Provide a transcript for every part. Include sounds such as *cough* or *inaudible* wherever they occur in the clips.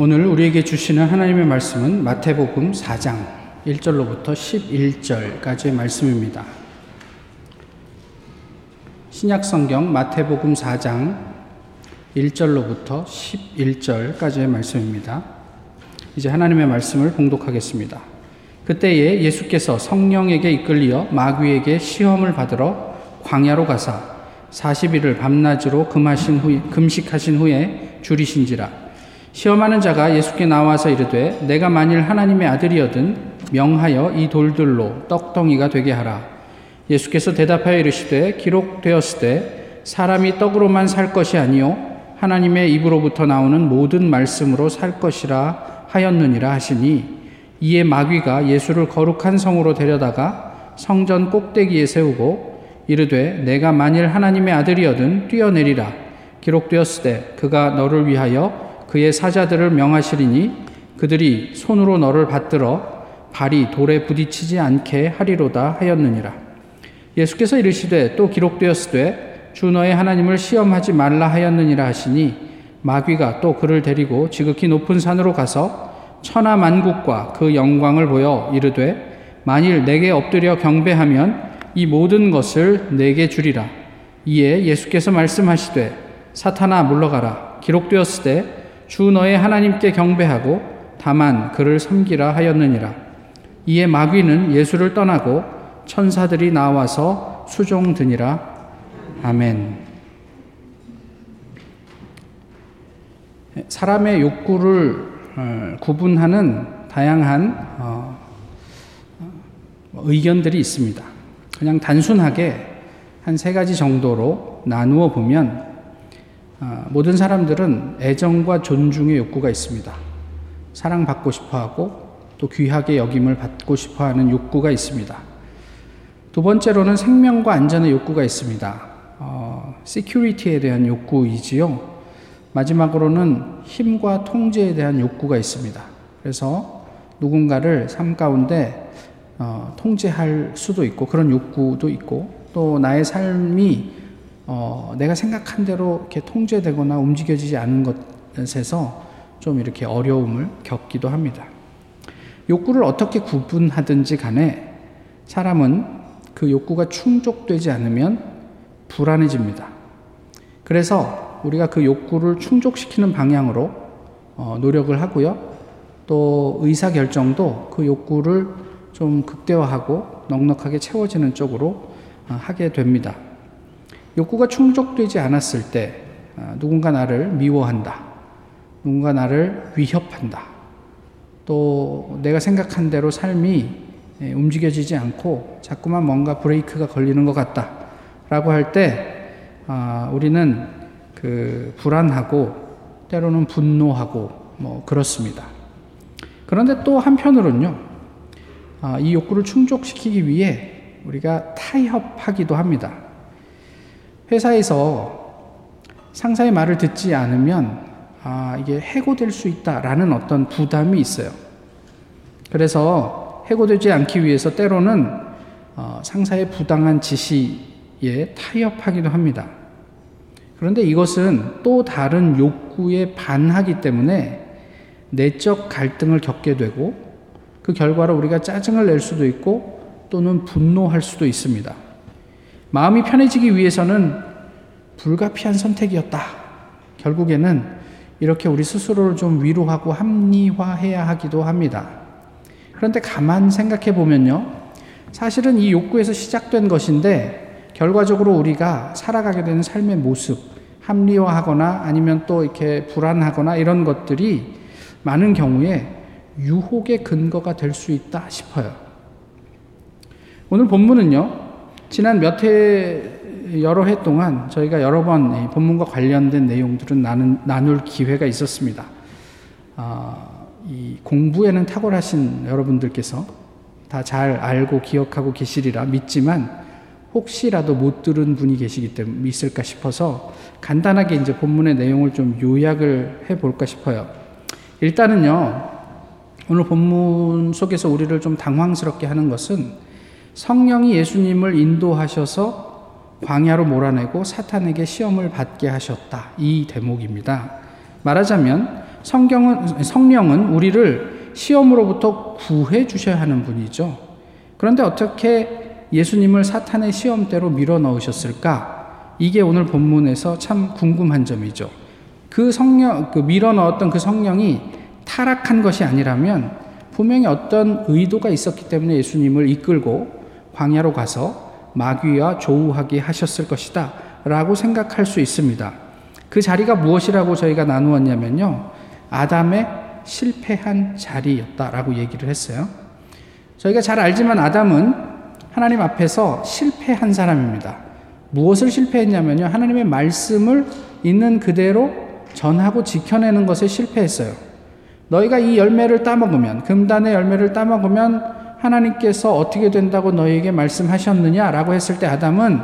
오늘 우리에게 주시는 하나님의 말씀은 마태복음 4장 1절로부터 11절까지의 말씀입니다. 신약 성경 마태복음 4장 1절로부터 11절까지의 말씀입니다. 이제 하나님의 말씀을 봉독하겠습니다. 그때에 예수께서 성령에게 이끌리어 마귀에게 시험을 받으러 광야로 가사 40일을 밤낮으로 금하신 후 금식하신 후에 줄이신지라 시험하는 자가 예수께 나와서 이르되 내가 만일 하나님의 아들이거든 명하여 이 돌들로 떡덩이가 되게 하라. 예수께서 대답하여 이르시되 기록되었을 때 사람이 떡으로만 살 것이 아니요 하나님의 입으로부터 나오는 모든 말씀으로 살 것이라 하였느니라 하시니 이에 마귀가 예수를 거룩한 성으로 데려다가 성전 꼭대기에 세우고 이르되 내가 만일 하나님의 아들이거든 뛰어내리라 기록되었을 때 그가 너를 위하여 그의 사자들을 명하시리니 그들이 손으로 너를 받들어 발이 돌에 부딪히지 않게 하리로다 하였느니라. 예수께서 이르시되 또 기록되었으되 주 너의 하나님을 시험하지 말라 하였느니라 하시니 마귀가 또 그를 데리고 지극히 높은 산으로 가서 천하 만국과 그 영광을 보여 이르되 만일 내게 엎드려 경배하면 이 모든 것을 내게 주리라. 이에 예수께서 말씀하시되 사탄아 물러가라. 기록되었을 때 주 너의 하나님께 경배하고 다만 그를 섬기라 하였느니라. 이에 마귀는 예수를 떠나고 천사들이 나와서 수종드니라. 아멘. 사람의 욕구를 어, 구분하는 다양한 어, 의견들이 있습니다. 그냥 단순하게 한 세 가지 정도로 나누어 보면 아, 모든 사람들은 애정과 존중의 욕구가 있습니다. 사랑받고 싶어 하고 또 귀하게 여김을 받고 싶어 하는 욕구가 있습니다. 두 번째로는 생명과 안전의 욕구가 있습니다. 어, security에 대한 욕구이지요. 마지막으로는 힘과 통제에 대한 욕구가 있습니다. 그래서 누군가를 삶 가운데 어, 통제할 수도 있고 그런 욕구도 있고 또 나의 삶이 어, 내가 생각한 대로 이렇게 통제되거나 움직여지지 않은 것에서 좀 이렇게 어려움을 겪기도 합니다. 욕구를 어떻게 구분하든지 간에 사람은 그 욕구가 충족되지 않으면 불안해집니다. 그래서 우리가 그 욕구를 충족시키는 방향으로 어, 노력을 하고요. 또 의사 결정도 그 욕구를 좀 극대화하고 넉넉하게 채워지는 쪽으로 어, 하게 됩니다. 욕구가 충족되지 않았을 때 아, 누군가 나를 미워한다. 누군가 나를 위협한다. 또 내가 생각한 대로 삶이 예, 움직여지지 않고 자꾸만 뭔가 브레이크가 걸리는 것 같다. 라고 할때 아, 우리는 그 불안하고 때로는 분노하고 뭐 그렇습니다. 그런데 또 한편으로는요, 아, 이 욕구를 충족시키기 위해 우리가 타협하기도 합니다. 회사에서 상사의 말을 듣지 않으면 아, 이게 해고될 수 있다라는 어떤 부담이 있어요. 그래서 해고되지 않기 위해서 때로는 어, 상사의 부당한 지시에 타협하기도 합니다. 그런데 이것은 또 다른 욕구에 반하기 때문에 내적 갈등을 겪게 되고 그 결과로 우리가 짜증을 낼 수도 있고 또는 분노할 수도 있습니다. 마음이 편해지기 위해서는 불가피한 선택이었다. 결국에는 이렇게 우리 스스로를 좀 위로하고 합리화해야 하기도 합니다. 그런데 가만 생각해 보면요. 사실은 이 욕구에서 시작된 것인데 결과적으로 우리가 살아가게 되는 삶의 모습, 합리화하거나 아니면 또 이렇게 불안하거나 이런 것들이 많은 경우에 유혹의 근거가 될 수 있다 싶어요. 오늘 본문은요. 지난 몇 해, 여러 해 동안 저희가 여러 번 본문과 관련된 내용들은 나눈, 나눌 기회가 있었습니다. 어, 이 공부에는 탁월하신 여러분들께서 다 잘 알고 기억하고 계시리라 믿지만 혹시라도 못 들은 분이 계시기 때문에 있을까 싶어서 간단하게 이제 본문의 내용을 좀 요약을 해 볼까 싶어요. 일단은요, 오늘 본문 속에서 우리를 좀 당황스럽게 하는 것은 성령이 예수님을 인도하셔서 광야로 몰아내고 사탄에게 시험을 받게 하셨다. 이 대목입니다. 말하자면 성경은 성령은 우리를 시험으로부터 구해 주셔야 하는 분이죠. 그런데 어떻게 예수님을 사탄의 시험대로 밀어 넣으셨을까? 이게 오늘 본문에서 참 궁금한 점이죠. 그 성령, 그 밀어 넣었던 그 성령이 타락한 것이 아니라면 분명히 어떤 의도가 있었기 때문에 예수님을 이끌고 광야로 가서 마귀와 조우하게 하셨을 것이다. 라고 생각할 수 있습니다. 그 자리가 무엇이라고 저희가 나누었냐면요. 아담의 실패한 자리였다라고 얘기를 했어요. 저희가 잘 알지만 아담은 하나님 앞에서 실패한 사람입니다. 무엇을 실패했냐면요. 하나님의 말씀을 있는 그대로 전하고 지켜내는 것에 실패했어요. 너희가 이 열매를 따먹으면, 금단의 열매를 따먹으면 하나님께서 어떻게 된다고 너희에게 말씀하셨느냐라고 했을 때 아담은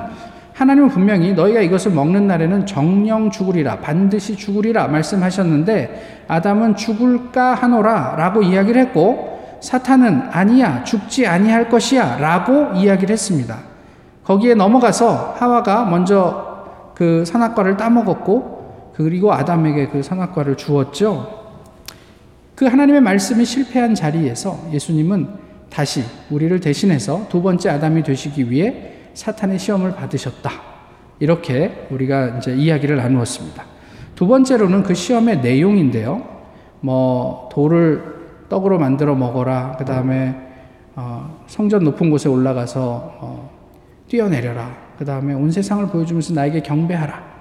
하나님은 분명히 너희가 이것을 먹는 날에는 정령 죽으리라 반드시 죽으리라 말씀하셨는데 아담은 죽을까 하노라 라고 이야기를 했고 사탄은 아니야 죽지 아니할 것이야 라고 이야기를 했습니다. 거기에 넘어가서 하와가 먼저 그 선악과를 따먹었고 그리고 아담에게 그 선악과를 주었죠. 그 하나님의 말씀이 실패한 자리에서 예수님은 다시 우리를 대신해서 두 번째 아담이 되시기 위해 사탄의 시험을 받으셨다. 이렇게 우리가 이제 이야기를 나누었습니다. 두 번째로는 그 시험의 내용인데요. 뭐 돌을 떡으로 만들어 먹어라. 그 다음에 어, 성전 높은 곳에 올라가서 어, 뛰어내려라. 그 다음에 온 세상을 보여주면서 나에게 경배하라.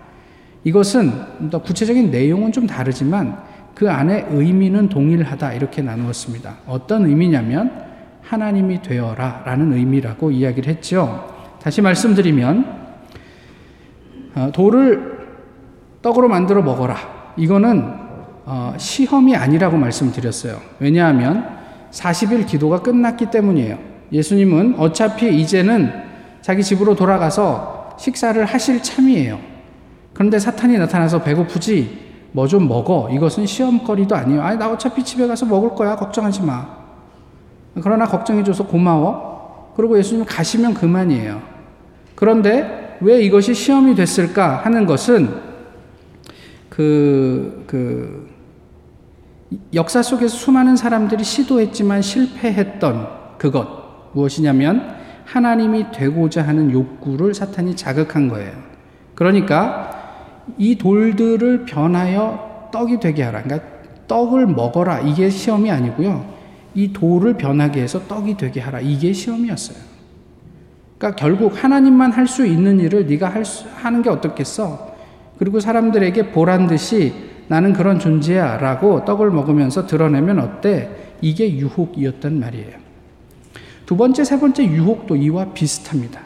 이것은 더 구체적인 내용은 좀 다르지만 그 안에 의미는 동일하다. 이렇게 나누었습니다. 어떤 의미냐면 하나님이 되어라 라는 의미라고 이야기를 했죠. 다시 말씀드리면 어, 돌을 떡으로 만들어 먹어라. 이거는 어, 시험이 아니라고 말씀드렸어요. 왜냐하면 40일 기도가 끝났기 때문이에요. 예수님은 어차피 이제는 자기 집으로 돌아가서 식사를 하실 참이에요. 그런데 사탄이 나타나서 배고프지 뭐 좀 먹어. 이것은 시험거리도 아니에요. 아니 나 어차피 집에 가서 먹을 거야. 걱정하지 마. 그러나 걱정해줘서 고마워. 그리고 예수님 가시면 그만이에요. 그런데 왜 이것이 시험이 됐을까 하는 것은 그, 그, 역사 속에서 수많은 사람들이 시도했지만 실패했던 그것, 무엇이냐면 하나님이 되고자 하는 욕구를 사탄이 자극한 거예요. 그러니까 이 돌들을 변하여 떡이 되게 하라. 그러니까 떡을 먹어라. 이게 시험이 아니고요. 이 돌을 변하게 해서 떡이 되게 하라. 이게 시험이었어요. 그러니까 결국 하나님만 할 수 있는 일을 네가 할 수, 하는 게 어떻겠어? 그리고 사람들에게 보란 듯이 나는 그런 존재야 라고 떡을 먹으면서 드러내면 어때? 이게 유혹이었단 말이에요. 두 번째, 세 번째 유혹도 이와 비슷합니다.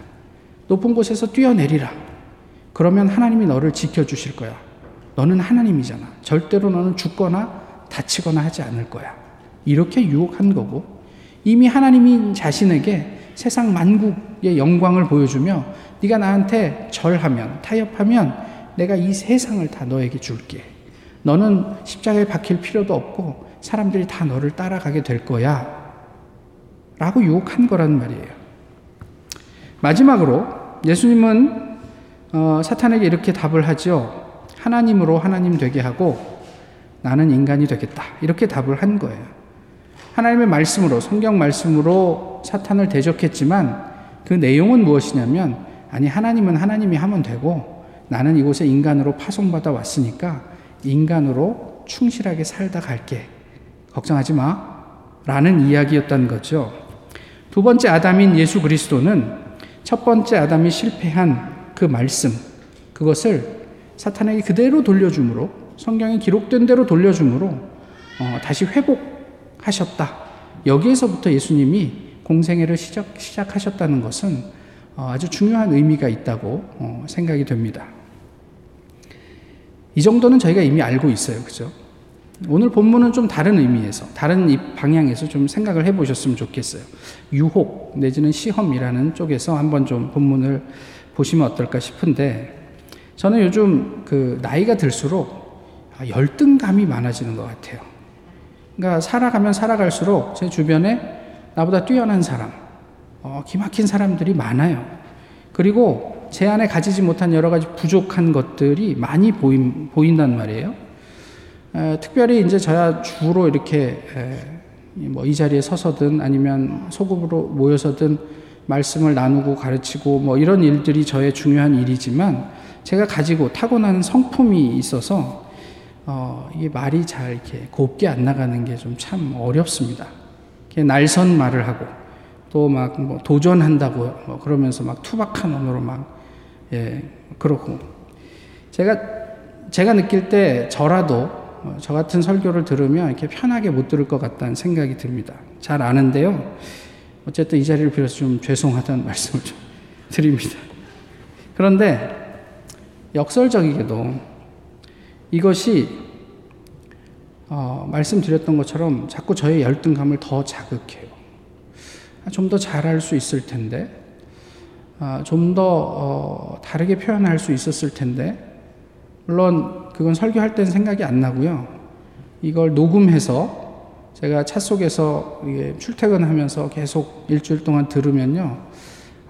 높은 곳에서 뛰어내리라. 그러면 하나님이 너를 지켜주실 거야. 너는 하나님이잖아. 절대로 너는 죽거나 다치거나 하지 않을 거야. 이렇게 유혹한 거고, 이미 하나님이 자신에게 세상 만국의 영광을 보여주며 네가 나한테 절하면 타협하면 내가 이 세상을 다 너에게 줄게. 너는 십자가에 박힐 필요도 없고 사람들이 다 너를 따라가게 될 거야. 라고 유혹한 거란 말이에요. 마지막으로 예수님은 어, 사탄에게 이렇게 답을 하죠. 하나님으로 하나님 되게 하고 나는 인간이 되겠다. 이렇게 답을 한 거예요. 하나님의 말씀으로, 성경 말씀으로 사탄을 대적했지만 그 내용은 무엇이냐면, 아니, 하나님은 하나님이 하면 되고 나는 이곳에 인간으로 파송받아 왔으니까 인간으로 충실하게 살다 갈게. 걱정하지 마. 라는 이야기였던 거죠. 두 번째 아담인 예수 그리스도는 첫 번째 아담이 실패한 그 말씀, 그것을 사탄에게 그대로 돌려주므로 성경에 기록된 대로 돌려주므로 어, 다시 회복 하셨다. 여기에서부터 예수님이 공생애를 시작, 시작하셨다는 것은 어, 아주 중요한 의미가 있다고 어, 생각이 됩니다. 이 정도는 저희가 이미 알고 있어요. 그죠? 오늘 본문은 좀 다른 의미에서, 다른 방향에서 좀 생각을 해 보셨으면 좋겠어요. 유혹 내지는 시험이라는 쪽에서 한번 좀 본문을 보시면 어떨까 싶은데, 저는 요즘 그 나이가 들수록 열등감이 많아지는 것 같아요. 그러니까 살아가면 살아갈수록 제 주변에 나보다 뛰어난 사람, 어, 기막힌 사람들이 많아요. 그리고 제 안에 가지지 못한 여러 가지 부족한 것들이 많이 보인, 보인단 말이에요. 에, 특별히 이제 저야 주로 이렇게 뭐 이 자리에 서서든 아니면 소급으로 모여서든 말씀을 나누고 가르치고 뭐 이런 일들이 저의 중요한 일이지만 제가 가지고 타고나는 성품이 있어서 어, 이게 말이 잘 이렇게 곱게 안 나가는 게 좀 참 어렵습니다. 날선 말을 하고 또 막 뭐 도전한다고 뭐 그러면서 막 투박한 언어로 막 예, 그렇고 제가 제가 느낄 때 저라도 어, 저 같은 설교를 들으면 이렇게 편하게 못 들을 것 같다는 생각이 듭니다. 잘 아는데요. 어쨌든 이 자리를 빌어서 좀 죄송하다는 *laughs* 말씀을 좀 드립니다. 그런데 역설적이게도 이것이 어, 말씀드렸던 것처럼 자꾸 저의 열등감을 더 자극해요. 아, 좀더 잘할 수 있을 텐데, 아, 좀더 어, 다르게 표현할 수 있었을 텐데, 물론 그건 설교할 때는 생각이 안 나고요. 이걸 녹음해서 제가 차 속에서 출퇴근하면서 계속 일주일 동안 들으면요.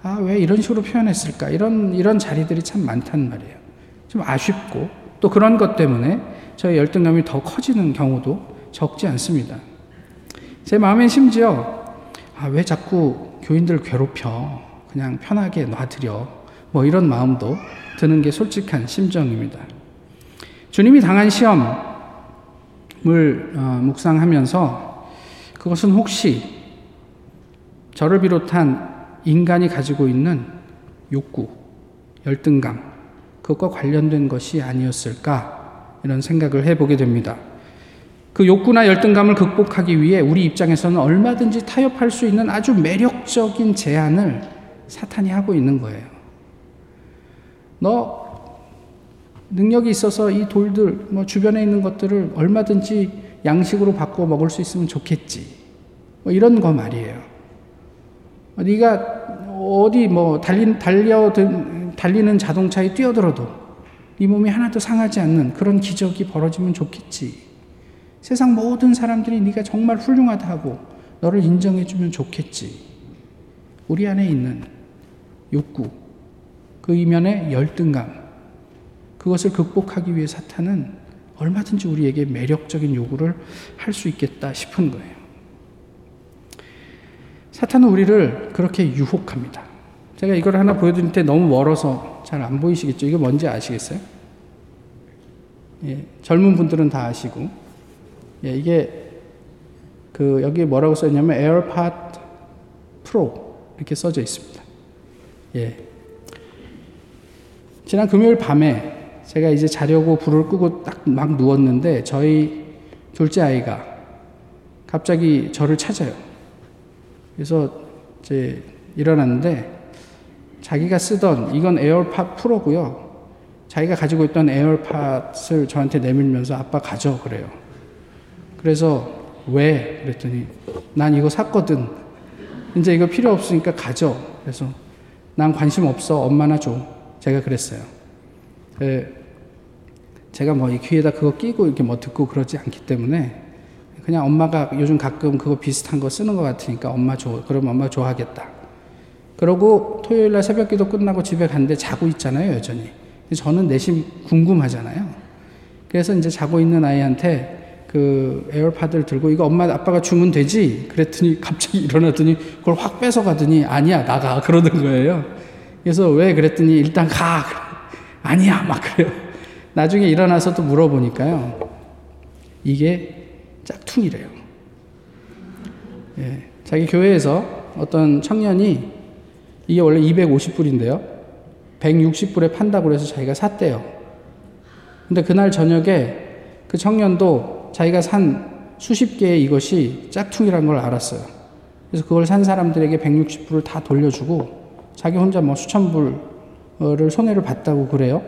아, 왜 이런 식으로 표현했을까? 이런, 이런 자리들이 참 많단 말이에요. 좀 아쉽고, 또 그런 것 때문에 저의 열등감이 더 커지는 경우도 적지 않습니다. 제 마음엔 심지어, 아, 왜 자꾸 교인들 괴롭혀? 그냥 편하게 놔드려. 뭐 이런 마음도 드는 게 솔직한 심정입니다. 주님이 당한 시험을 어, 묵상하면서 그것은 혹시 저를 비롯한 인간이 가지고 있는 욕구, 열등감, 그것과 관련된 것이 아니었을까 이런 생각을 해보게 됩니다. 그 욕구나 열등감을 극복하기 위해 우리 입장에서는 얼마든지 타협할 수 있는 아주 매력적인 제안을 사탄이 하고 있는 거예요. 너 능력이 있어서 이 돌들, 뭐 주변에 있는 것들을 얼마든지 양식으로 바꿔 먹을 수 있으면 좋겠지. 뭐 이런 거 말이에요. 네가 어디 뭐 달리, 달려 달리는 자동차에 뛰어들어도 네 몸이 하나도 상하지 않는 그런 기적이 벌어지면 좋겠지. 세상 모든 사람들이 네가 정말 훌륭하다고 너를 인정해 주면 좋겠지. 우리 안에 있는 욕구, 그 이면의 열등감, 그것을 극복하기 위해 사탄은 얼마든지 우리에게 매력적인 요구를 할 수 있겠다 싶은 거예요. 사탄은 우리를 그렇게 유혹합니다. 제가 이걸 하나 보여드릴 때 너무 멀어서 잘 안 보이시겠죠? 이게 뭔지 아시겠어요? 예, 젊은 분들은 다 아시고, 예, 이게 그 여기 뭐라고 써있냐면 에어팟 프로 이렇게 써져 있습니다. 예. 지난 금요일 밤에 제가 이제 자려고 불을 끄고 딱 막 누웠는데 저희 둘째 아이가 갑자기 저를 찾아요. 그래서 이제 일어났는데 자기가 쓰던 이건 에어팟 프로고요. 자기가 가지고 있던 에어팟을 저한테 내밀면서 아빠 가져 그래요. 그래서 왜? 그랬더니 난 이거 샀거든. 이제 이거 필요 없으니까 가져. 그래서 난 관심 없어. 엄마나 줘. 제가 그랬어요. 제가 뭐 이 귀에다 그거 끼고 이렇게 뭐 듣고 그러지 않기 때문에 그냥 엄마가 요즘 가끔 그거 비슷한 거 쓰는 것 같으니까 엄마 줘. 그럼 엄마 좋아하겠다. 그러고 토요일 날 새벽 기도 끝나고 집에 갔는데 자고 있잖아요, 여전히. 저는 내심 궁금하잖아요. 그래서 이제 자고 있는 아이한테 그 에어팟을 들고 이거 엄마 아빠가 주면 되지? 그랬더니 *laughs* 갑자기 일어나더니 그걸 확 뺏어 가더니 아니야, 나가. *laughs* 그러는 거예요. 그래서 왜 그랬더니 일단 가. 아니야, 막 그래요. 나중에 일어나서 또 물어보니까요. 이게 짝퉁이래요. 예, 자기 교회에서 어떤 청년이 이게 원래 250불인데요. 160불에 판다고 해서 자기가 샀대요. 근데 그날 저녁에 그 청년도 자기가 산 수십 개의 이것이 짝퉁이라는 걸 알았어요. 그래서 그걸 산 사람들에게 160불을 다 돌려주고 자기 혼자 뭐 수천 불을 손해를 봤다고 그래요.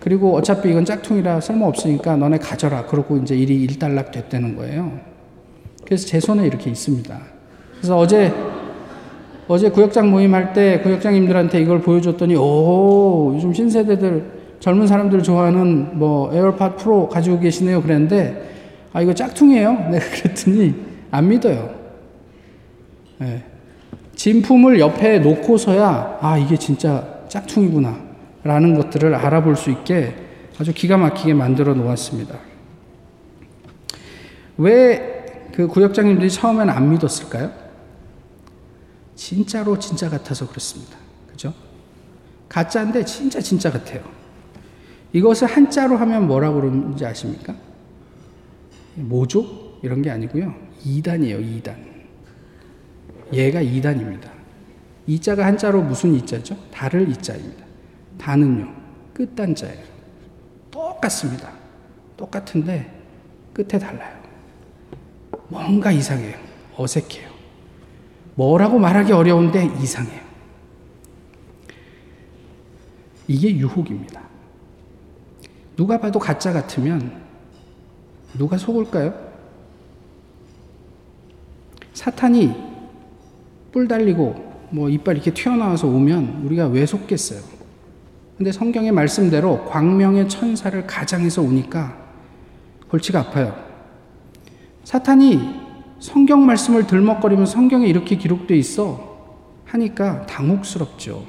그리고 어차피 이건 짝퉁이라 쓸모없으니까 너네 가져라. 그러고 이제 일이 일단락 됐다는 거예요. 그래서 제 손에 이렇게 있습니다. 그래서 어제, 어제 구역장 모임할 때 구역장님들한테 이걸 보여줬더니, 오, 요즘 신세대들, 젊은 사람들 좋아하는 뭐 에어팟 프로 가지고 계시네요. 그랬는데, 아, 이거 짝퉁이에요? *laughs* 내가 그랬더니, 안 믿어요. 네. 진품을 옆에 놓고서야, 아, 이게 진짜 짝퉁이구나. 라는 것들을 알아볼 수 있게 아주 기가 막히게 만들어 놓았습니다. 왜 그 구역장님들이 처음에는 안 믿었을까요? 진짜로 진짜 같아서 그렇습니다. 그죠? 가짜인데 진짜 진짜 같아요. 이것을 한자로 하면 뭐라고 그러는지 아십니까? 모조? 이런 게 아니고요. 이단이에요, 이단. 얘가 이단입니다. 이자가 한자로 무슨 이자죠? 달을 이자입니다. 다는요, 끝단자예요. 똑같습니다. 똑같은데 끝에 달라요. 뭔가 이상해요. 어색해요. 뭐라고 말하기 어려운데 이상해요. 이게 유혹입니다. 누가 봐도 가짜 같으면 누가 속을까요? 사탄이 뿔 달리고 뭐 이빨 이렇게 튀어나와서 오면 우리가 왜 속겠어요? 근데 성경의 말씀대로 광명의 천사를 가장해서 오니까 골치가 아파요. 사탄이 성경 말씀을 들먹거리면 성경에 이렇게 기록돼 있어 하니까 당혹스럽죠.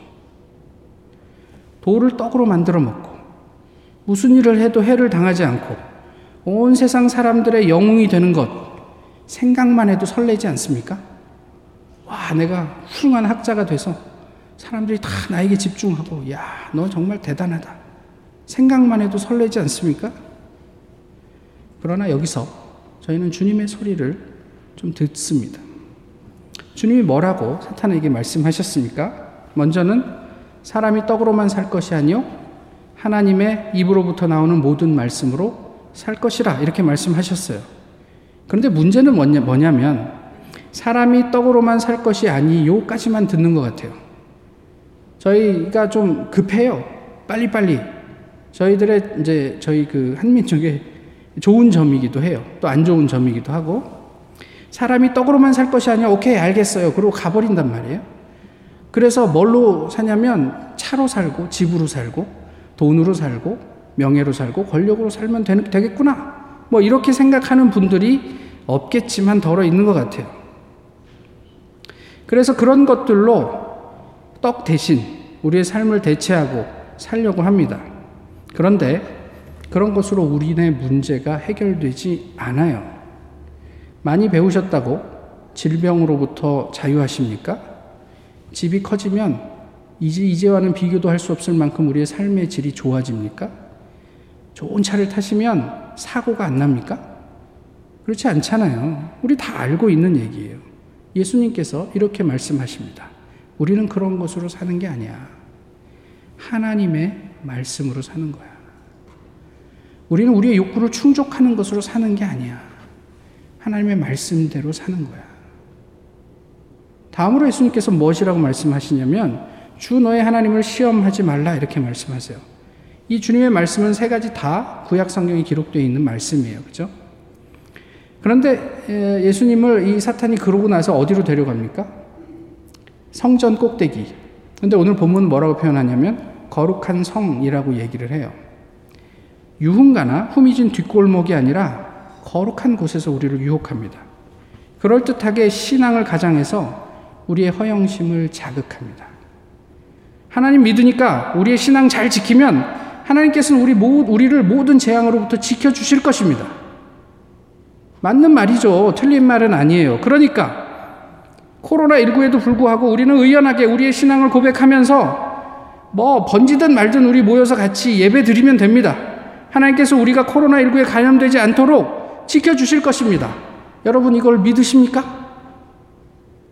돌을 떡으로 만들어 먹고 무슨 일을 해도 해를 당하지 않고 온 세상 사람들의 영웅이 되는 것 생각만 해도 설레지 않습니까? 와, 내가 훌륭한 학자가 돼서 사람들이 다 나에게 집중하고, 야, 너 정말 대단하다. 생각만 해도 설레지 않습니까? 그러나 여기서 저희는 주님의 소리를 좀 듣습니다. 주님이 뭐라고 사탄에게 말씀하셨습니까? 먼저는 사람이 떡으로만 살 것이 아니요 하나님의 입으로부터 나오는 모든 말씀으로 살 것이라 이렇게 말씀하셨어요. 그런데 문제는 뭐냐, 뭐냐면 사람이 떡으로만 살 것이 아니요까지만 듣는 것 같아요. 저희가 좀 급해요. 빨리빨리. 저희들의 이제 저희 그 한민족의 좋은 점이기도 해요. 또 안 좋은 점이기도 하고 사람이 떡으로만 살 것이 아니야. 오케이, 알겠어요. 그러고 가버린단 말이에요. 그래서 뭘로 사냐면 차로 살고 집으로 살고 돈으로 살고 명예로 살고 권력으로 살면 되겠구나. 뭐 이렇게 생각하는 분들이 없겠지만 덜어 있는 것 같아요. 그래서 그런 것들로 떡 대신 우리의 삶을 대체하고 살려고 합니다. 그런데 그런 것으로 우리네 문제가 해결되지 않아요. 많이 배우셨다고 질병으로부터 자유하십니까? 집이 커지면 이제 이제와는 비교도 할 수 없을 만큼 우리의 삶의 질이 좋아집니까? 좋은 차를 타시면 사고가 안 납니까? 그렇지 않잖아요. 우리 다 알고 있는 얘기예요. 예수님께서 이렇게 말씀하십니다. 우리는 그런 것으로 사는 게 아니야. 하나님의 말씀으로 사는 거야. 우리는 우리의 욕구를 충족하는 것으로 사는 게 아니야. 하나님의 말씀대로 사는 거야. 다음으로 예수님께서 무엇이라고 말씀하시냐면 주 너의 하나님을 시험하지 말라 이렇게 말씀하세요. 이 주님의 말씀은 세 가지 다 구약 성경에 기록되어 있는 말씀이에요. 그죠? 그런데 예수님을 이 사탄이 그러고 나서 어디로 데려갑니까? 성전 꼭대기. 근데 오늘 본문 뭐라고 표현하냐면 거룩한 성이라고 얘기를 해요. 유흥가나 후미진 뒷골목이 아니라 거룩한 곳에서 우리를 유혹합니다. 그럴듯하게 신앙을 가장해서 우리의 허영심을 자극합니다. 하나님 믿으니까 우리의 신앙 잘 지키면 하나님께서는 우리 모, 우리를 모든 재앙으로부터 지켜주실 것입니다. 맞는 말이죠. 틀린 말은 아니에요. 그러니까 코로나19에도 불구하고 우리는 의연하게 우리의 신앙을 고백하면서 뭐 번지든 말든 우리 모여서 같이 예배 드리면 됩니다. 하나님께서 우리가 코로나19에 감염되지 않도록 지켜주실 것입니다. 여러분 이걸 믿으십니까?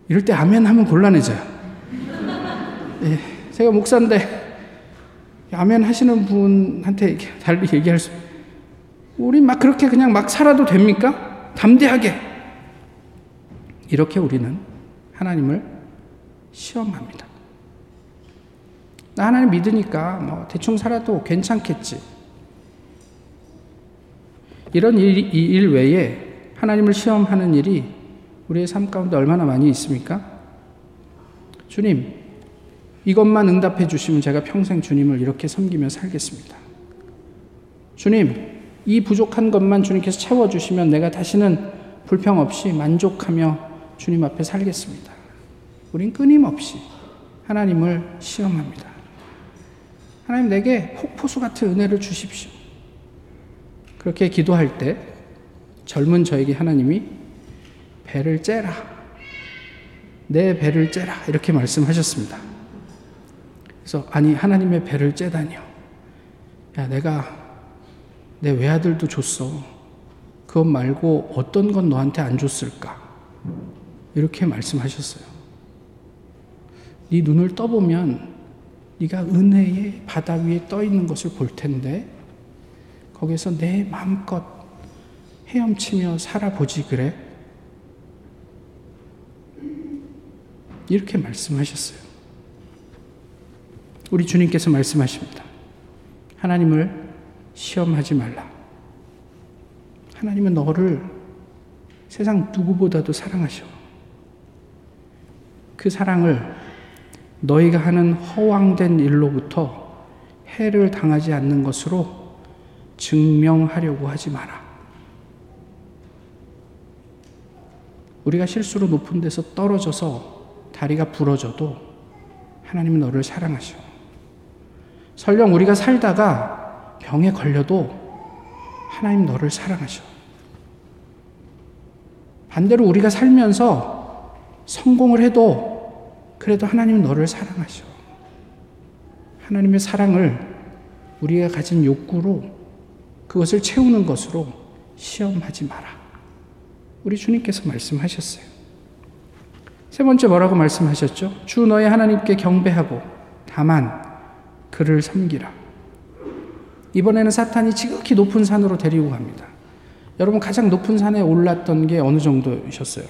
이럴 때 아멘 하면 곤란해져요. 예, 제가 목사인데 아멘 하시는 분한테 달리 얘기할 수 우리 막 그렇게 그냥 막 살아도 됩니까? 담대하게 이렇게 우리는 하나님을 시험합니다. 나 하나님 믿으니까 뭐 대충 살아도 괜찮겠지. 이런 일, 일 외에 하나님을 시험하는 일이 우리의 삶 가운데 얼마나 많이 있습니까? 주님, 이것만 응답해 주시면 제가 평생 주님을 이렇게 섬기며 살겠습니다. 주님, 이 부족한 것만 주님께서 채워주시면 내가 다시는 불평 없이 만족하며 주님 앞에 살겠습니다. 우린 끊임없이 하나님을 시험합니다. 하나님 내게 폭포수 같은 은혜를 주십시오. 그렇게 기도할 때 젊은 저에게 하나님이 배를 째라. 내 배를 째라. 이렇게 말씀하셨습니다. 그래서 아니 하나님의 배를 째다니요. 야 내가 내 외아들도 줬어. 그것 말고 어떤 건 너한테 안 줬을까? 이렇게 말씀하셨어요. 네 눈을 떠보면 네가 은혜의 바다 위에 떠 있는 것을 볼 텐데 거기서 내 마음껏 헤엄치며 살아보지 그래? 이렇게 말씀하셨어요. 우리 주님께서 말씀하십니다. 하나님을 시험하지 말라. 하나님은 너를 세상 누구보다도 사랑하셔. 그 사랑을 너희가 하는 허황된 일로부터 해를 당하지 않는 것으로 증명하려고 하지 마라. 우리가 실수로 높은 데서 떨어져서 다리가 부러져도 하나님은 너를 사랑하셔. 설령 우리가 살다가 병에 걸려도 하나님 너를 사랑하셔. 반대로 우리가 살면서 성공을 해도 그래도 하나님은 너를 사랑하셔. 하나님의 사랑을 우리가 가진 욕구로 그것을 채우는 것으로 시험하지 마라. 우리 주님께서 말씀하셨어요. 세 번째 뭐라고 말씀하셨죠? 주 너의 하나님께 경배하고 다만 그를 섬기라. 이번에는 사탄이 지극히 높은 산으로 데리고 갑니다. 여러분 가장 높은 산에 올랐던 게 어느 정도이셨어요?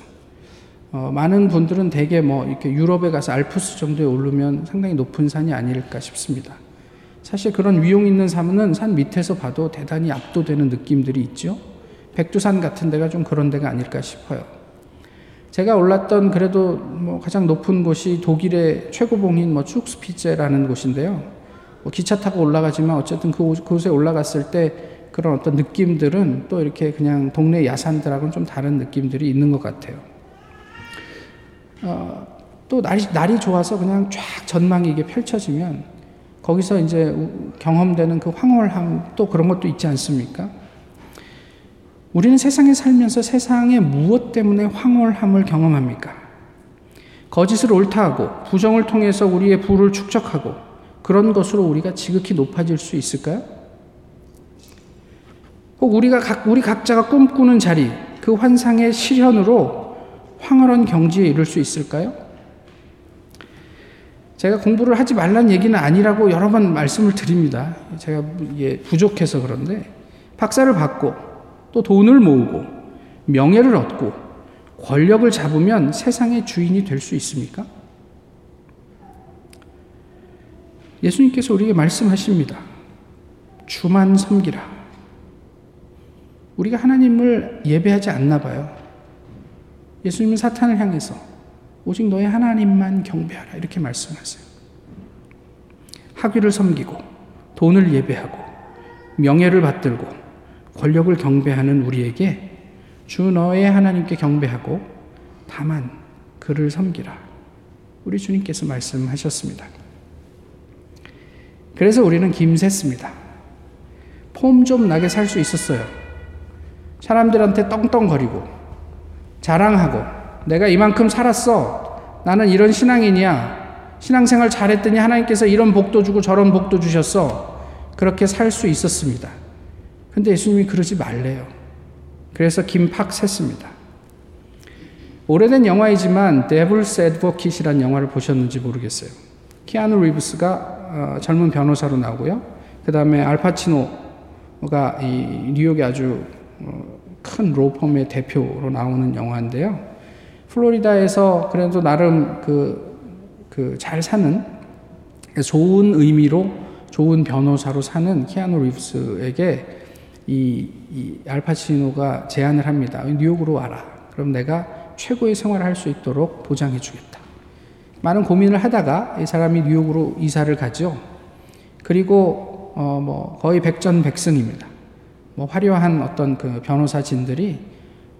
어, 많은 분들은 대개 뭐 이렇게 유럽에 가서 알프스 정도에 오르면 상당히 높은 산이 아닐까 싶습니다. 사실 그런 위용 있는 산은 산 밑에서 봐도 대단히 압도되는 느낌들이 있죠. 백두산 같은 데가 좀 그런 데가 아닐까 싶어요. 제가 올랐던 그래도 뭐 가장 높은 곳이 독일의 최고봉인 뭐 축스피제라는 곳인데요. 뭐 기차 타고 올라가지만 어쨌든 그 그곳에 올라갔을 때 그런 어떤 느낌들은 또 이렇게 그냥 동네 야산들하고는 좀 다른 느낌들이 있는 것 같아요. 어, 또 날이, 날이 좋아서 그냥 쫙 전망이 이게 펼쳐지면 거기서 이제 경험되는 그 황홀함 또 그런 것도 있지 않습니까? 우리는 세상에 살면서 세상의 무엇 때문에 황홀함을 경험합니까? 거짓을 옳다하고 부정을 통해서 우리의 부를 축적하고 그런 것으로 우리가 지극히 높아질 수 있을까요? 꼭 우리가 각, 우리 각자가 꿈꾸는 자리, 그 환상의 실현으로 황홀한 경지에 이를 수 있을까요? 제가 공부를 하지 말란 얘기는 아니라고 여러 번 말씀을 드립니다. 제가 예, 부족해서 그런데 박사를 받고 또 돈을 모으고 명예를 얻고 권력을 잡으면 세상의 주인이 될 수 있습니까? 예수님께서 우리에게 말씀하십니다. 주만 섬기라. 우리가 하나님을 예배하지 않나 봐요. 예수님은 사탄을 향해서 오직 너의 하나님만 경배하라 이렇게 말씀하세요. 학위를 섬기고 돈을 예배하고 명예를 받들고 권력을 경배하는 우리에게 주 너의 하나님께 경배하고 다만 그를 섬기라. 우리 주님께서 말씀하셨습니다. 그래서 우리는 김샜습니다. 폼 좀 나게 살 수 있었어요. 사람들한테 떵떵거리고 자랑하고 내가 이만큼 살았어. 나는 이런 신앙인이야. 신앙생활 잘했더니 하나님께서 이런 복도 주고 저런 복도 주셨어. 그렇게 살 수 있었습니다. 근데 예수님이 그러지 말래요. 그래서 김팍 샜습니다. 오래된 영화이지만 데블스 애드버킷이라는 영화를 보셨는지 모르겠어요. 키아누 리브스가 어, 젊은 변호사로 나오고요. 그 다음에 알파치노가 이 뉴욕에 아주 어, 큰 로펌의 대표로 나오는 영화인데요. 플로리다에서 그래도 나름 그, 그 잘 사는 좋은 의미로 좋은 변호사로 사는 키아누 리브스에게 이, 이 알파치노가 제안을 합니다. 뉴욕으로 와라. 그럼 내가 최고의 생활을 할 수 있도록 보장해 주겠다. 많은 고민을 하다가 이 사람이 뉴욕으로 이사를 가죠. 그리고 어, 뭐 거의 백전백승입니다. 뭐 화려한 어떤 그 변호사진들이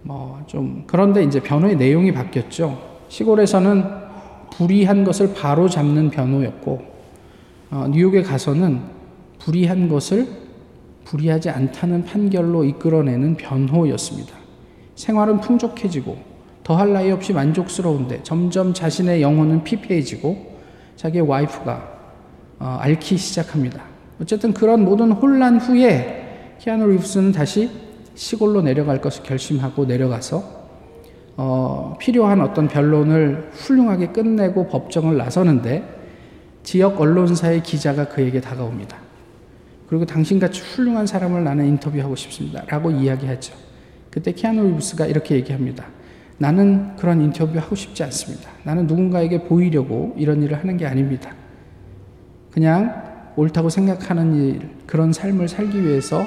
뭐 좀 그런데 이제 변호의 내용이 바뀌었죠. 시골에서는 불의한 것을 바로 잡는 변호였고 어, 뉴욕에 가서는 불의한 것을 불의하지 않다는 판결로 이끌어내는 변호였습니다. 생활은 풍족해지고 더할 나위 없이 만족스러운데 점점 자신의 영혼은 피폐해지고 자기의 와이프가 어, 앓기 시작합니다. 어쨌든 그런 모든 혼란 후에 키아누 리브스는 다시 시골로 내려갈 것을 결심하고 내려가서 어, 필요한 어떤 변론을 훌륭하게 끝내고 법정을 나서는데 지역 언론사의 기자가 그에게 다가옵니다. 그리고 당신같이 훌륭한 사람을 나는 인터뷰하고 싶습니다. 라고 이야기하죠. 그때 키아누 리브스가 이렇게 얘기합니다. 나는 그런 인터뷰 하고 싶지 않습니다. 나는 누군가에게 보이려고 이런 일을 하는 게 아닙니다. 그냥 옳다고 생각하는 일, 그런 삶을 살기 위해서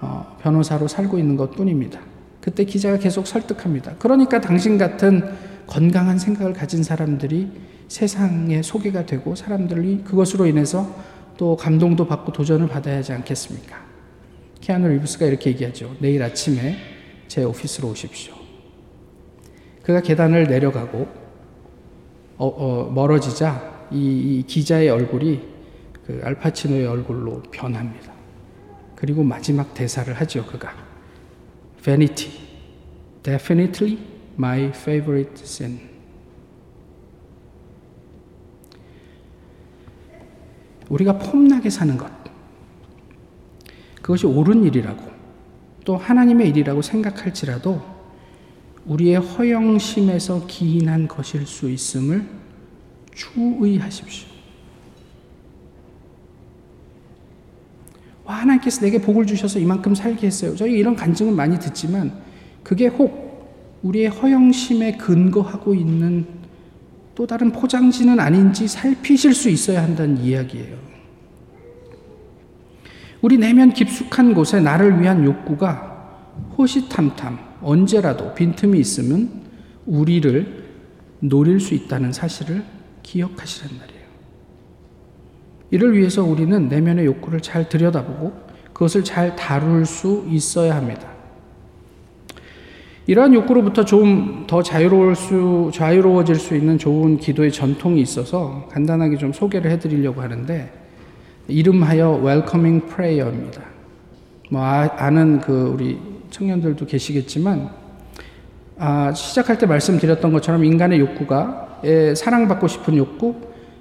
어, 변호사로 살고 있는 것 뿐입니다. 그때 기자가 계속 설득합니다. 그러니까 당신 같은 건강한 생각을 가진 사람들이 세상에 소개가 되고 사람들이 그것으로 인해서 또 감동도 받고 도전을 받아야 하지 않겠습니까? 키아누 리브스가 이렇게 얘기하죠. 내일 아침에 제 오피스로 오십시오. 그가 계단을 내려가고 어, 어, 멀어지자 이, 이, 기자의 얼굴이 그 알파치노의 얼굴로 변합니다. 그리고 마지막 대사를 하죠. 그가 Vanity, definitely my favorite sin. 우리가 폼나게 사는 것. 그것이 옳은 일이라고 또 하나님의 일이라고 생각할지라도 우리의 허영심에서 기인한 것일 수 있음을 주의하십시오. 와, 하나님께서 내게 복을 주셔서 이만큼 살게 했어요. 저희 이런 간증을 많이 듣지만 그게 혹 우리의 허영심에 근거하고 있는 또 다른 포장지는 아닌지 살피실 수 있어야 한다는 이야기예요. 우리 내면 깊숙한 곳에 나를 위한 욕구가 호시탐탐 언제라도 빈틈이 있으면 우리를 노릴 수 있다는 사실을 기억하시란 말이에요. 이를 위해서 우리는 내면의 욕구를 잘 들여다보고 그것을 잘 다룰 수 있어야 합니다. 이러한 욕구로부터 좀 더 자유로울 수, 자유로워질 수 있는 좋은 기도의 전통이 있어서 간단하게 좀 소개를 해드리려고 하는데, 이름하여 Welcoming Prayer입니다. 뭐, 아, 는그 우리 청년들도 계시겠지만, 아, 시작할 때 말씀드렸던 것처럼 인간의 욕구가 예, 사랑받고 싶은 욕구,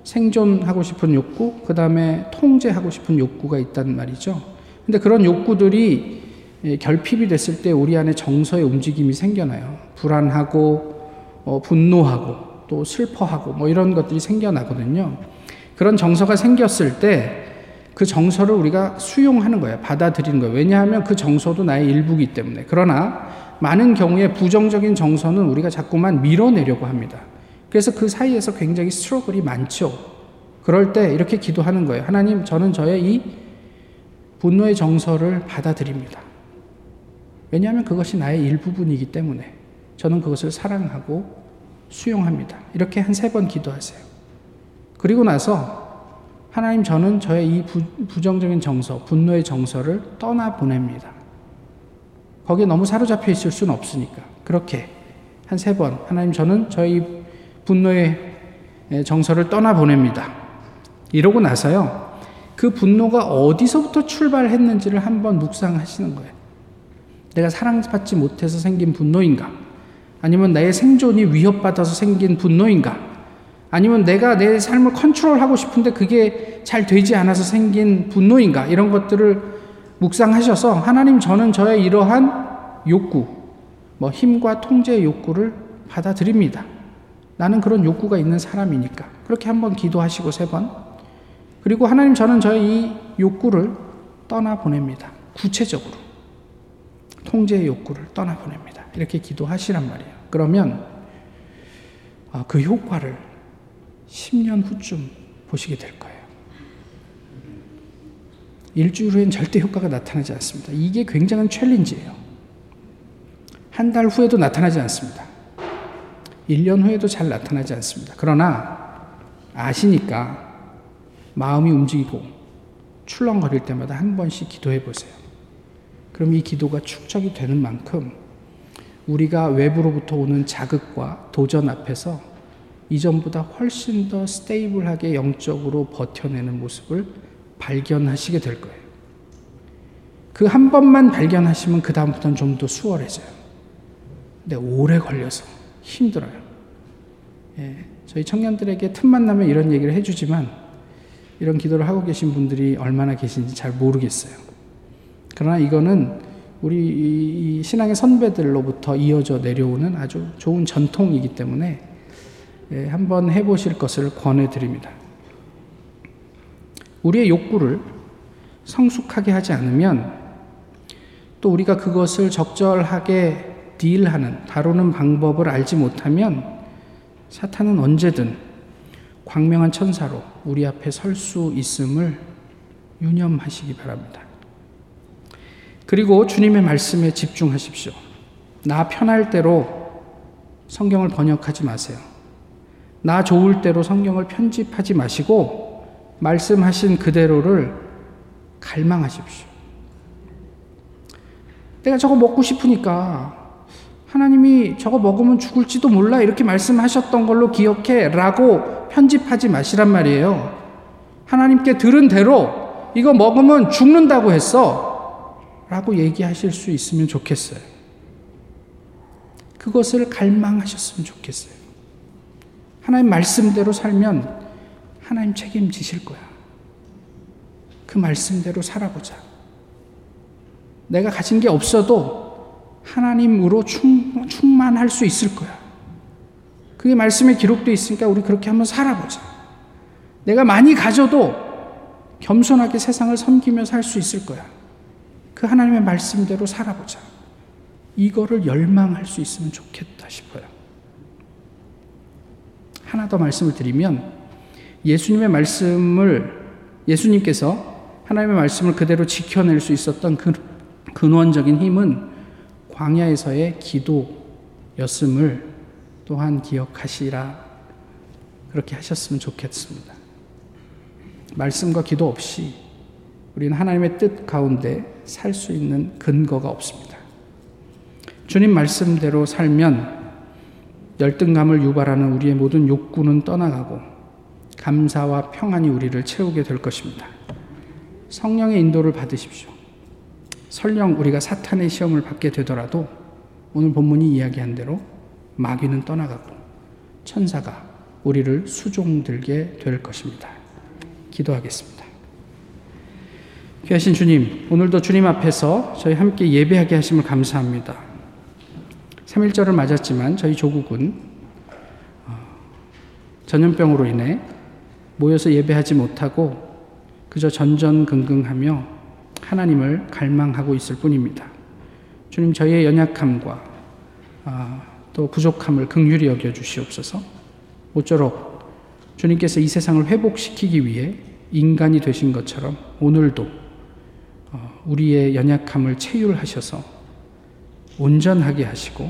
생존하고 싶은 욕구, 그 다음에 통제하고 싶은 욕구가 있단 말이죠. 근데 그런 욕구들이 예, 결핍이 됐을 때 우리 안에 정서의 움직임이 생겨나요. 불안하고 어, 분노하고 또 슬퍼하고 뭐 이런 것들이 생겨나거든요. 그런 정서가 생겼을 때 그 정서를 우리가 수용하는 거예요. 받아들이는 거예요. 왜냐하면 그 정서도 나의 일부기 때문에. 그러나 많은 경우에 부정적인 정서는 우리가 자꾸만 밀어내려고 합니다. 그래서 그 사이에서 굉장히 스트러글이 많죠. 그럴 때 이렇게 기도하는 거예요. 하나님, 저는 저의 이 분노의 정서를 받아들입니다. 왜냐하면 그것이 나의 일부분이기 때문에 저는 그것을 사랑하고 수용합니다. 이렇게 한 세 번 기도하세요. 그리고 나서 하나님 저는 저의 이 부, 정적인 정서, 분노의 정서를 떠나 보냅니다. 거기에 너무 사로잡혀 있을 수는 없으니까. 그렇게 한 세 번, 하나님 저는 저의 분노의 정서를 떠나 보냅니다. 이러고 나서요, 그 분노가 어디서부터 출발했는지를 한번 묵상하시는 거예요. 내가 사랑받지 못해서 생긴 분노인가? 아니면 나의 생존이 위협받아서 생긴 분노인가? 아니면 내가 내 삶을 컨트롤하고 싶은데 그게 잘 되지 않아서 생긴 분노인가? 이런 것들을 묵상하셔서 하나님 저는 저의 이러한 욕구, 뭐 힘과 통제의 욕구를 받아들입니다. 나는 그런 욕구가 있는 사람이니까. 그렇게 한번 기도하시고 세 번. 그리고 하나님 저는 저의 이 욕구를 떠나 보냅니다. 구체적으로. 통제의 욕구를 떠나보냅니다. 이렇게 기도하시란 말이에요. 그러면 아, 그 효과를 10년 후쯤 보시게 될 거예요. 일주일 후엔 절대 효과가 나타나지 않습니다. 이게 굉장한 챌린지예요. 한 달 후에도 나타나지 않습니다. 1년 후에도 잘 나타나지 않습니다. 그러나 아시니까 마음이 움직이고 출렁거릴 때마다 한 번씩 기도해 보세요. 그럼 이 기도가 축적이 되는 만큼 우리가 외부로부터 오는 자극과 도전 앞에서 이전보다 훨씬 더 스테이블하게 영적으로 버텨내는 모습을 발견하시게 될 거예요. 그 한 번만 발견하시면 그 다음부터는 좀 더 수월해져요. 근데 오래 걸려서 힘들어요. 예, 저희 청년들에게 틈만 나면 이런 얘기를 해주지만 이런 기도를 하고 계신 분들이 얼마나 계신지 잘 모르겠어요. 그러나 이거는 우리 신앙의 선배들로부터 이어져 내려오는 아주 좋은 전통이기 때문에 예, 한번 해보실 것을 권해드립니다. 우리의 욕구를 성숙하게 하지 않으면 또 우리가 그것을 적절하게 딜하는, 다루는 방법을 알지 못하면 사탄은 언제든 광명한 천사로 우리 앞에 설 수 있음을 유념하시기 바랍니다. 그리고 주님의 말씀에 집중하십시오. 나 편할 대로 성경을 번역하지 마세요. 나 좋을 대로 성경을 편집하지 마시고 말씀하신 그대로를 갈망하십시오. 내가 저거 먹고 싶으니까 하나님이 저거 먹으면 죽을지도 몰라 이렇게 말씀하셨던 걸로 기억해 라고 편집하지 마시란 말이에요. 하나님께 들은 대로 이거 먹으면 죽는다고 했어. 라고 얘기하실 수 있으면 좋겠어요. 그것을 갈망하셨으면 좋겠어요. 하나님 말씀대로 살면 하나님 책임지실 거야. 그 말씀대로 살아보자. 내가 가진 게 없어도 하나님으로 충, 충만할 수 있을 거야. 그게 말씀에 기록되어 있으니까 우리 그렇게 한번 살아보자. 내가 많이 가져도 겸손하게 세상을 섬기며 살 수 있을 거야. 그 하나님의 말씀대로 살아보자. 이거를 열망할 수 있으면 좋겠다 싶어요. 하나 더 말씀을 드리면 예수님의 말씀을 예수님께서 하나님의 말씀을 그대로 지켜낼 수 있었던 그 근원적인 힘은 광야에서의 기도였음을 또한 기억하시라 그렇게 하셨으면 좋겠습니다. 말씀과 기도 없이 우리는 하나님의 뜻 가운데 살 수 있는 근거가 없습니다. 주님 말씀대로 살면 열등감을 유발하는 우리의 모든 욕구는 떠나가고 감사와 평안이 우리를 채우게 될 것입니다. 성령의 인도를 받으십시오. 설령 우리가 사탄의 시험을 받게 되더라도 오늘 본문이 이야기한 대로 마귀는 떠나가고 천사가 우리를 수종들게 될 것입니다. 기도하겠습니다. 귀하신 주님, 오늘도 주님 앞에서 저희 함께 예배하게 하심을 감사합니다. 3일절을 맞았지만 저희 조국은 어, 전염병으로 인해 모여서 예배하지 못하고 그저 전전긍긍하며 하나님을 갈망하고 있을 뿐입니다. 주님 저희의 연약함과 아, 또 부족함을 극률히 여겨 주시옵소서. 모쪼록 주님께서 이 세상을 회복시키기 위해 인간이 되신 것처럼 오늘도 어, 우리의 연약함을 체휼하셔서 온전하게 하시고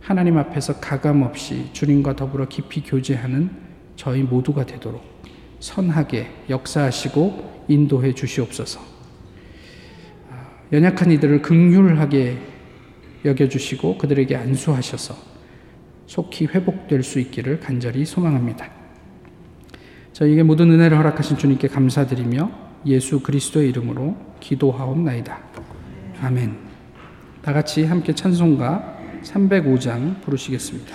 하나님 앞에서 가감 없이 주님과 더불어 깊이 교제하는 저희 모두가 되도록 선하게 역사하시고 인도해 주시옵소서. 아, 연약한 이들을 극률하게 여겨주시고 그들에게 안수하셔서 속히 회복될 수 있기를 간절히 소망합니다. 저희에게 모든 은혜를 허락하신 주님께 감사드리며 예수 그리스도의 이름으로 기도하옵나이다. 아멘. 다 같이 함께 찬송가 305장 부르시겠습니다.